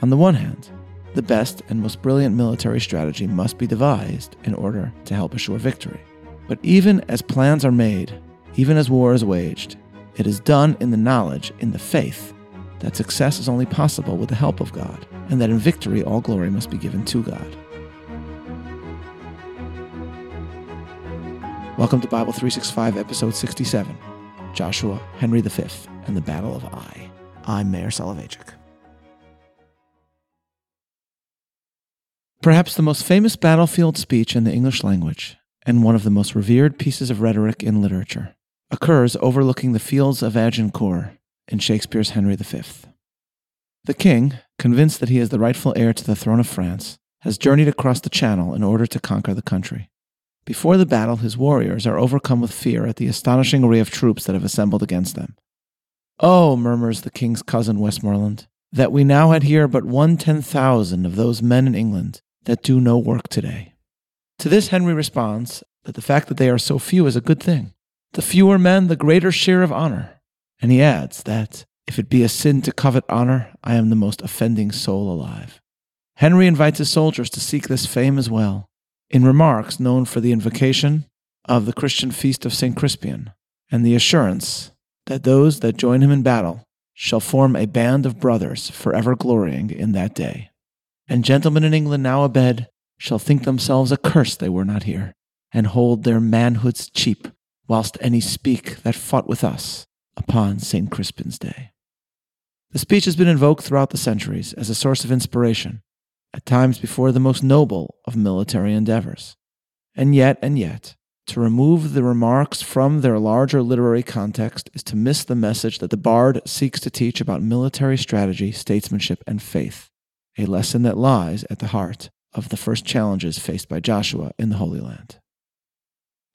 On the one hand, the best and most brilliant military strategy must be devised in order to help assure victory. But even as plans are made, even as war is waged, it is done in the knowledge, in the faith, that success is only possible with the help of God, and that in victory all glory must be given to God. Welcome to Bible 365, episode 67 Joshua, Henry V, and the Battle of Ai. I'm Meir Soloveichik. Perhaps the most famous battlefield speech in the English language, and one of the most revered pieces of rhetoric in literature, occurs overlooking the fields of Agincourt in Shakespeare's Henry V. The king, convinced that he is the rightful heir to the throne of France, has journeyed across the Channel in order to conquer the country. Before the battle, his warriors are overcome with fear at the astonishing array of troops that have assembled against them. Oh, murmurs the king's cousin Westmoreland, that we now had here but one ten thousand of those men in England that do no work today. To this Henry responds that the fact that they are so few is a good thing. The fewer men, the greater share of honor. And he adds that if it be a sin to covet honor, I am the most offending soul alive. Henry invites his soldiers to seek this fame as well, in remarks known for the invocation of the Christian feast of St. Crispian, and the assurance that those that join him in battle shall form a band of brothers forever glorying in that day. And gentlemen in England now abed shall think themselves accursed they were not here, and hold their manhoods cheap, whilst any speak that fought with us upon St. Crispin's day. The speech has been invoked throughout the centuries as a source of inspiration, at times before the most noble of military endeavors. And yet, and yet, to remove the remarks from their larger literary context is to miss the message that the bard seeks to teach about military strategy, statesmanship, and faith, a lesson that lies at the heart of the first challenges faced by Joshua in the Holy Land.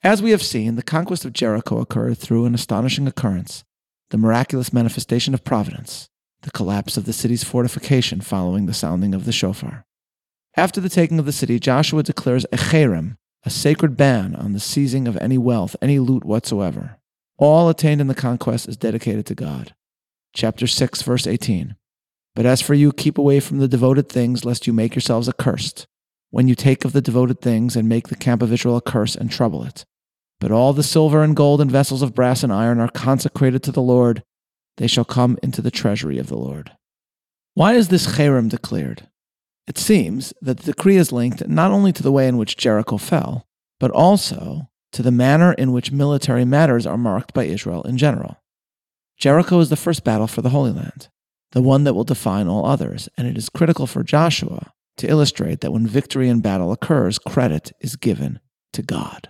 As we have seen, the conquest of Jericho occurred through an astonishing occurrence the miraculous manifestation of providence, the collapse of the city's fortification following the sounding of the shofar. After the taking of the city, Joshua declares a cherem, a sacred ban on the seizing of any wealth, any loot whatsoever. All attained in the conquest is dedicated to God. Chapter 6, verse 18. But as for you, keep away from the devoted things, lest you make yourselves accursed. When you take of the devoted things and make the camp of Israel a curse and trouble it. But all the silver and gold and vessels of brass and iron are consecrated to the Lord. They shall come into the treasury of the Lord. Why is this cherem declared? It seems that the decree is linked not only to the way in which Jericho fell, but also to the manner in which military matters are marked by Israel in general. Jericho is the first battle for the Holy Land, the one that will define all others, and it is critical for Joshua to illustrate that when victory in battle occurs, credit is given to God.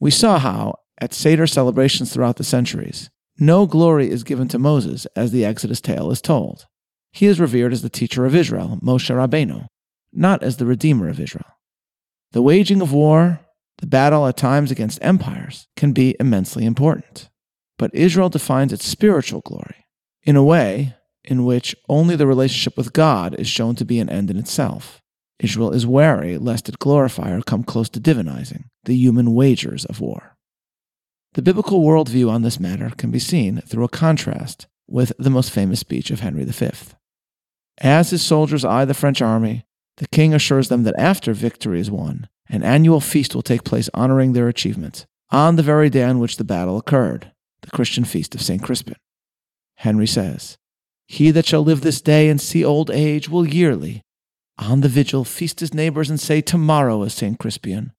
We saw how, at Seder celebrations throughout the centuries, no glory is given to Moses as the Exodus tale is told. He is revered as the teacher of Israel, Moshe Rabbeinu, not as the redeemer of Israel. The waging of war, the battle at times against empires, can be immensely important. But Israel defines its spiritual glory in a way in which only the relationship with God is shown to be an end in itself. Israel is wary lest it glorify or come close to divinizing the human wagers of war. The biblical worldview on this matter can be seen through a contrast with the most famous speech of Henry V. As his soldiers eye the French army, the king assures them that after victory is won, an annual feast will take place honoring their achievement on the very day on which the battle occurred, the Christian feast of St. Crispin. Henry says, He that shall live this day and see old age will yearly, on the vigil, feast his neighbors and say, Tomorrow is St. Crispian.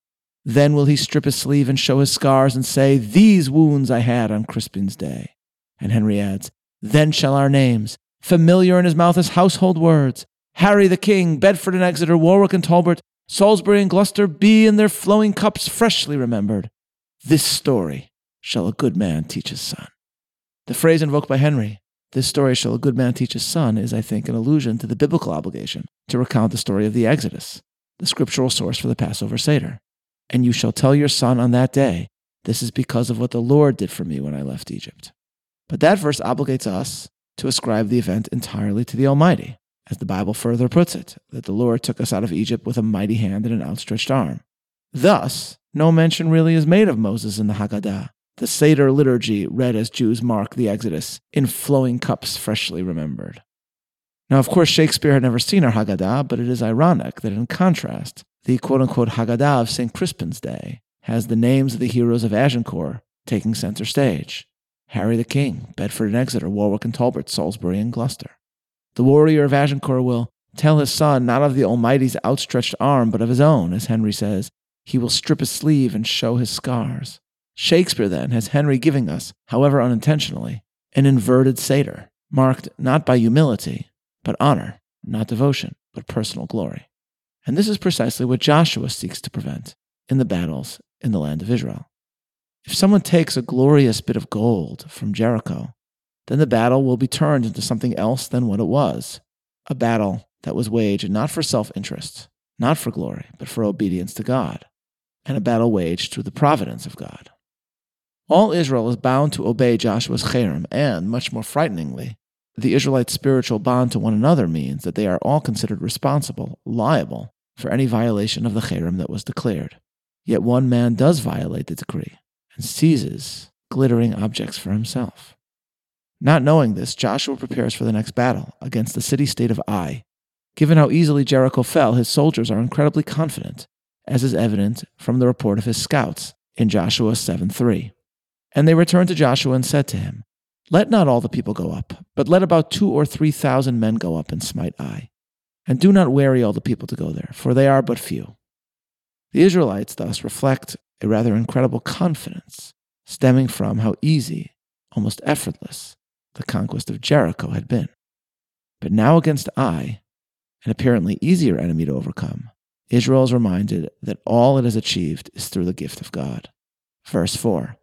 Then will he strip his sleeve and show his scars and say, These wounds I had on Crispin's day. And Henry adds, Then shall our names, familiar in his mouth as household words, Harry the King, Bedford and Exeter, Warwick and Talbot, Salisbury and Gloucester be in their flowing cups freshly remembered. This story shall a good man teach his son. The phrase invoked by Henry, this story shall a good man teach his son, is, I think, an allusion to the biblical obligation to recount the story of the Exodus, the scriptural source for the Passover Seder. And you shall tell your son on that day, This is because of what the Lord did for me when I left Egypt. But that verse obligates us to ascribe the event entirely to the Almighty, as the Bible further puts it, that the Lord took us out of Egypt with a mighty hand and an outstretched arm. Thus, no mention really is made of Moses in the Haggadah, the Seder liturgy read as Jews mark the Exodus in flowing cups freshly remembered. Now, of course, Shakespeare had never seen our Haggadah, but it is ironic that in contrast, the quote unquote Haggadah of St. Crispin's Day has the names of the heroes of Agincourt taking center stage Harry the King, Bedford and Exeter, Warwick and Talbot, Salisbury and Gloucester. The warrior of Agincourt will tell his son not of the Almighty's outstretched arm, but of his own, as Henry says. He will strip his sleeve and show his scars. Shakespeare, then, has Henry giving us, however unintentionally, an inverted Seder, marked not by humility, but honor, not devotion, but personal glory. And this is precisely what Joshua seeks to prevent in the battles in the land of Israel. If someone takes a glorious bit of gold from Jericho, then the battle will be turned into something else than what it was a battle that was waged not for self interest, not for glory, but for obedience to God, and a battle waged through the providence of God. All Israel is bound to obey Joshua's cherem, and, much more frighteningly, the Israelites' spiritual bond to one another means that they are all considered responsible, liable, for any violation of the cherem that was declared. Yet one man does violate the decree and seizes glittering objects for himself. Not knowing this, Joshua prepares for the next battle against the city state of Ai. Given how easily Jericho fell, his soldiers are incredibly confident, as is evident from the report of his scouts in Joshua 7 3. And they returned to Joshua and said to him, Let not all the people go up, but let about two or three thousand men go up and smite Ai. And do not weary all the people to go there, for they are but few. The Israelites thus reflect a rather incredible confidence stemming from how easy, almost effortless, the conquest of Jericho had been. But now against Ai, an apparently easier enemy to overcome, Israel is reminded that all it has achieved is through the gift of God. Verse 4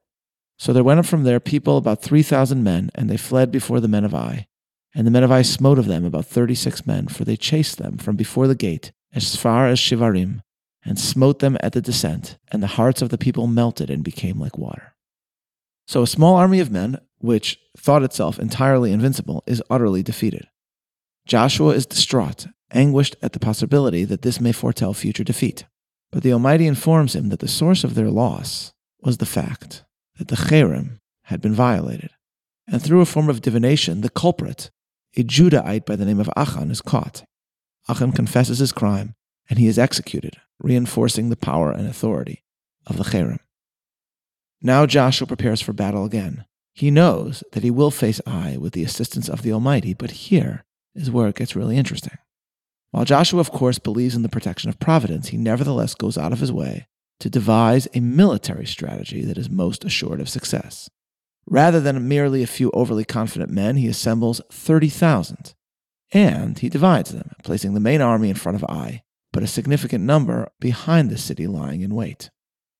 So there went up from there people about 3,000 men, and they fled before the men of Ai. And the men of Ai smote of them about 36 men, for they chased them from before the gate as far as Shevarim, and smote them at the descent, and the hearts of the people melted and became like water. So a small army of men, which thought itself entirely invincible, is utterly defeated. Joshua is distraught, anguished at the possibility that this may foretell future defeat. But the Almighty informs him that the source of their loss was the fact that the cherem had been violated. And through a form of divination, the culprit, a Judahite by the name of Achan, is caught. Achan confesses his crime, and he is executed, reinforcing the power and authority of the cherem. Now Joshua prepares for battle again. He knows that he will face Ai with the assistance of the Almighty, but here is where it gets really interesting. While Joshua, of course, believes in the protection of providence, he nevertheless goes out of his way to devise a military strategy that is most assured of success. Rather than merely a few overly confident men, he assembles 30,000, and he divides them, placing the main army in front of Ai, but a significant number behind the city lying in wait.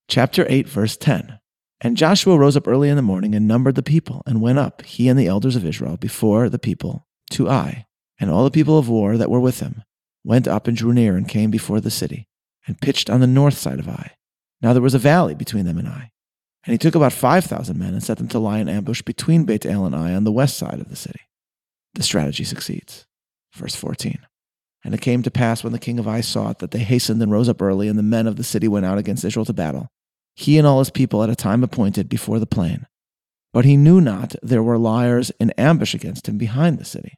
Chapter 8, verse 10. And Joshua rose up early in the morning and numbered the people, and went up, he and the elders of Israel, before the people to Ai. And all the people of war that were with him went up and drew near and came before the city, and pitched on the north side of Ai. Now there was a valley between them and Ai. And he took about five thousand men and set them to lie in ambush between Beit El and Ai on the west side of the city. The strategy succeeds. Verse 14. And it came to pass when the king of Ai saw it that they hastened and rose up early, and the men of the city went out against Israel to battle, he and all his people at a time appointed before the plain. But he knew not there were liars in ambush against him behind the city.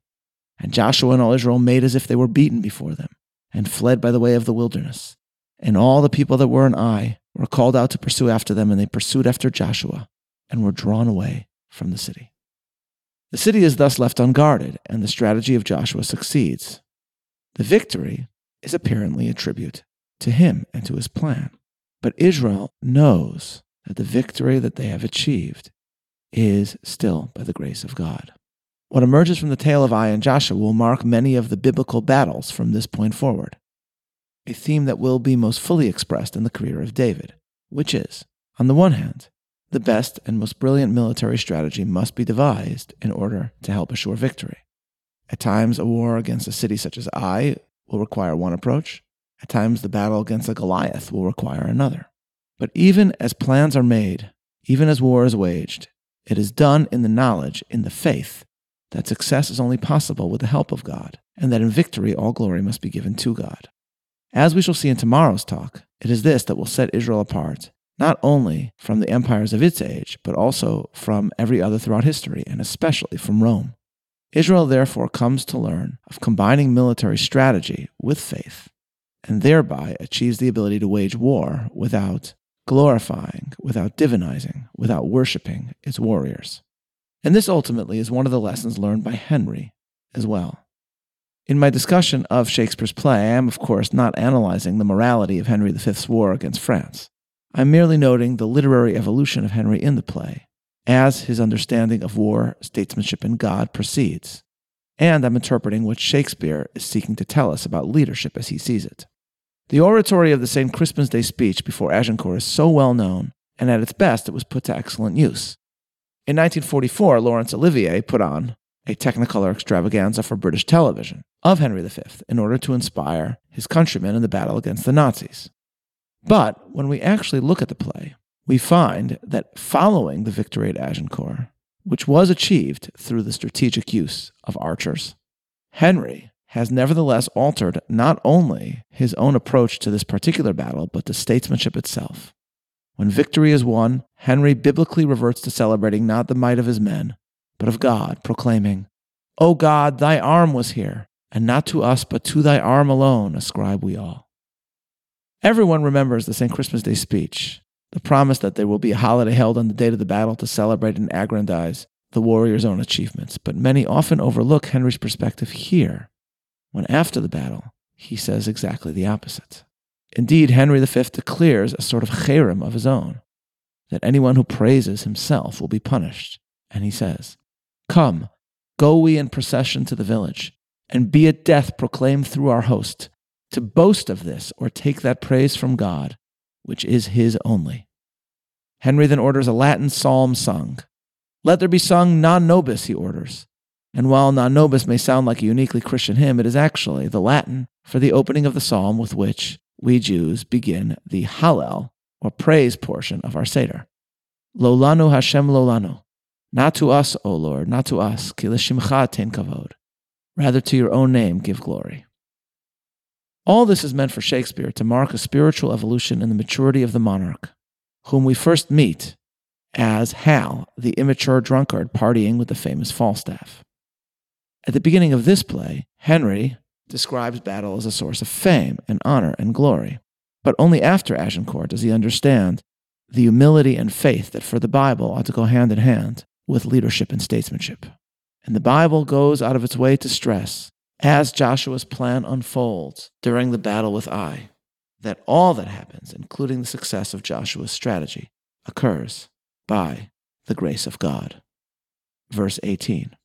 And Joshua and all Israel made as if they were beaten before them, and fled by the way of the wilderness. And all the people that were in Ai were called out to pursue after them, and they pursued after Joshua, and were drawn away from the city. The city is thus left unguarded, and the strategy of Joshua succeeds. The victory is apparently a tribute to him and to his plan. But Israel knows that the victory that they have achieved is still by the grace of God. What emerges from the tale of Ai and Joshua will mark many of the biblical battles from this point forward, a theme that will be most fully expressed in the career of David, which is, on the one hand, the best and most brilliant military strategy must be devised in order to help assure victory. At times, a war against a city such as Ai will require one approach. At times, the battle against a Goliath will require another. But even as plans are made, even as war is waged, it is done in the knowledge, in the faith, that success is only possible with the help of God, and that in victory all glory must be given to God. As we shall see in tomorrow's talk, it is this that will set Israel apart, not only from the empires of its age, but also from every other throughout history, and especially from Rome. Israel therefore comes to learn of combining military strategy with faith, and thereby achieves the ability to wage war without glorifying, without divinizing, without worshiping its warriors. And this ultimately is one of the lessons learned by Henry as well. In my discussion of Shakespeare's play, I am, of course, not analyzing the morality of Henry V's war against France. I'm merely noting the literary evolution of Henry in the play, as his understanding of war, statesmanship, and God proceeds. And I'm interpreting what Shakespeare is seeking to tell us about leadership as he sees it. The oratory of the St. Crispin's Day speech before Agincourt is so well known, and at its best, it was put to excellent use. In 1944, Laurence Olivier put on a Technicolor extravaganza for British television of Henry V in order to inspire his countrymen in the battle against the Nazis. But when we actually look at the play, we find that following the victory at Agincourt, which was achieved through the strategic use of archers, Henry has nevertheless altered not only his own approach to this particular battle, but to statesmanship itself. When victory is won, Henry biblically reverts to celebrating not the might of his men, but of God, proclaiming, O God, thy arm was here, and not to us, but to thy arm alone ascribe we all. Everyone remembers the St. Crispin's Day speech, the promise that there will be a holiday held on the date of the battle to celebrate and aggrandize the warrior's own achievements, but many often overlook Henry's perspective here, when after the battle, he says exactly the opposite. Indeed, Henry V declares a sort of cherem of his own, that anyone who praises himself will be punished, and he says, Come, go we in procession to the village, and be it death proclaimed through our host, to boast of this or take that praise from God, which is his only. Henry then orders a Latin psalm sung. Let there be sung non nobis, he orders. And while non nobis may sound like a uniquely Christian hymn, it is actually the Latin for the opening of the psalm with which we Jews begin the Hallel, or praise portion of our Seder. Lolanu Hashem Lolanu. Not to us, O Lord, not to us, kavod. Rather to your own name give glory. All this is meant for Shakespeare to mark a spiritual evolution in the maturity of the monarch, whom we first meet as Hal, the immature drunkard partying with the famous Falstaff. At the beginning of this play, Henry describes battle as a source of fame and honor and glory. But only after Agincourt does he understand the humility and faith that for the Bible ought to go hand in hand with leadership and statesmanship. And the Bible goes out of its way to stress, as Joshua's plan unfolds during the battle with Ai, that all that happens, including the success of Joshua's strategy, occurs by the grace of God. Verse 18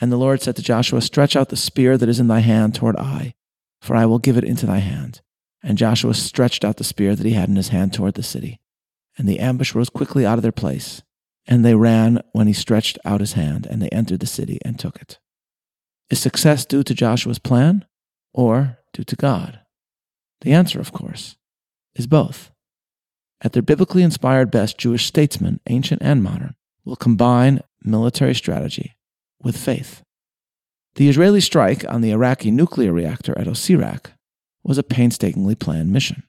And the Lord said to Joshua, Stretch out the spear that is in thy hand toward Ai, for I will give it into thy hand. And Joshua stretched out the spear that he had in his hand toward the city. And the ambush rose quickly out of their place and they ran when he stretched out his hand, and they entered the city and took it. Is success due to Joshua's plan or due to God? The answer, of course, is both. At their biblically inspired best, Jewish statesmen, ancient and modern, will combine military strategy with faith. The Israeli strike on the Iraqi nuclear reactor at Osirak was a painstakingly planned mission.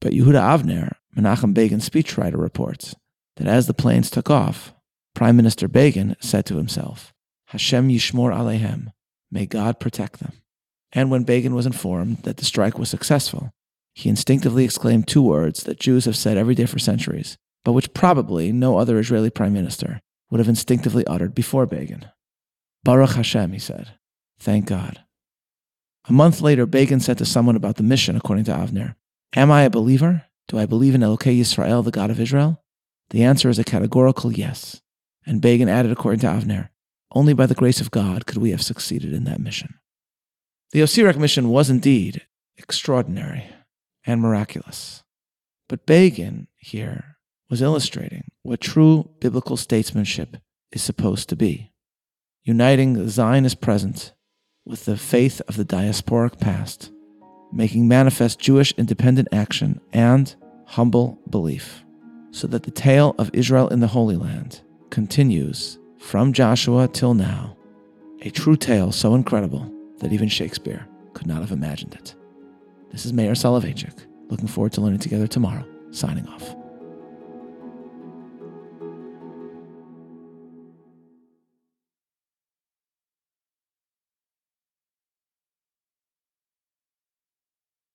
But Yehuda Avner, Menachem Begin's speechwriter, reports that as the planes took off, Prime Minister Begin said to himself, Hashem Yishmor Alehem, may God protect them. And when Begin was informed that the strike was successful, he instinctively exclaimed two words that Jews have said every day for centuries, but which probably no other Israeli prime minister would have instinctively uttered before Begin. Baruch Hashem, he said. Thank God. A month later, Begin said to someone about the mission, according to Avner, Am I a believer? Do I believe in Elokei Yisrael, the God of Israel? The answer is a categorical yes. And Begin added, according to Avner, only by the grace of God could we have succeeded in that mission. The Osirak mission was indeed extraordinary and miraculous. But Begin here was illustrating what true biblical statesmanship is supposed to be, uniting the Zionist present with the faith of the diasporic past, making manifest Jewish independent action and humble belief so that the tale of Israel in the Holy Land continues from Joshua till now, a true tale so incredible that even Shakespeare could not have imagined it. This is Meir Soloveichik, looking forward to learning together tomorrow, signing off.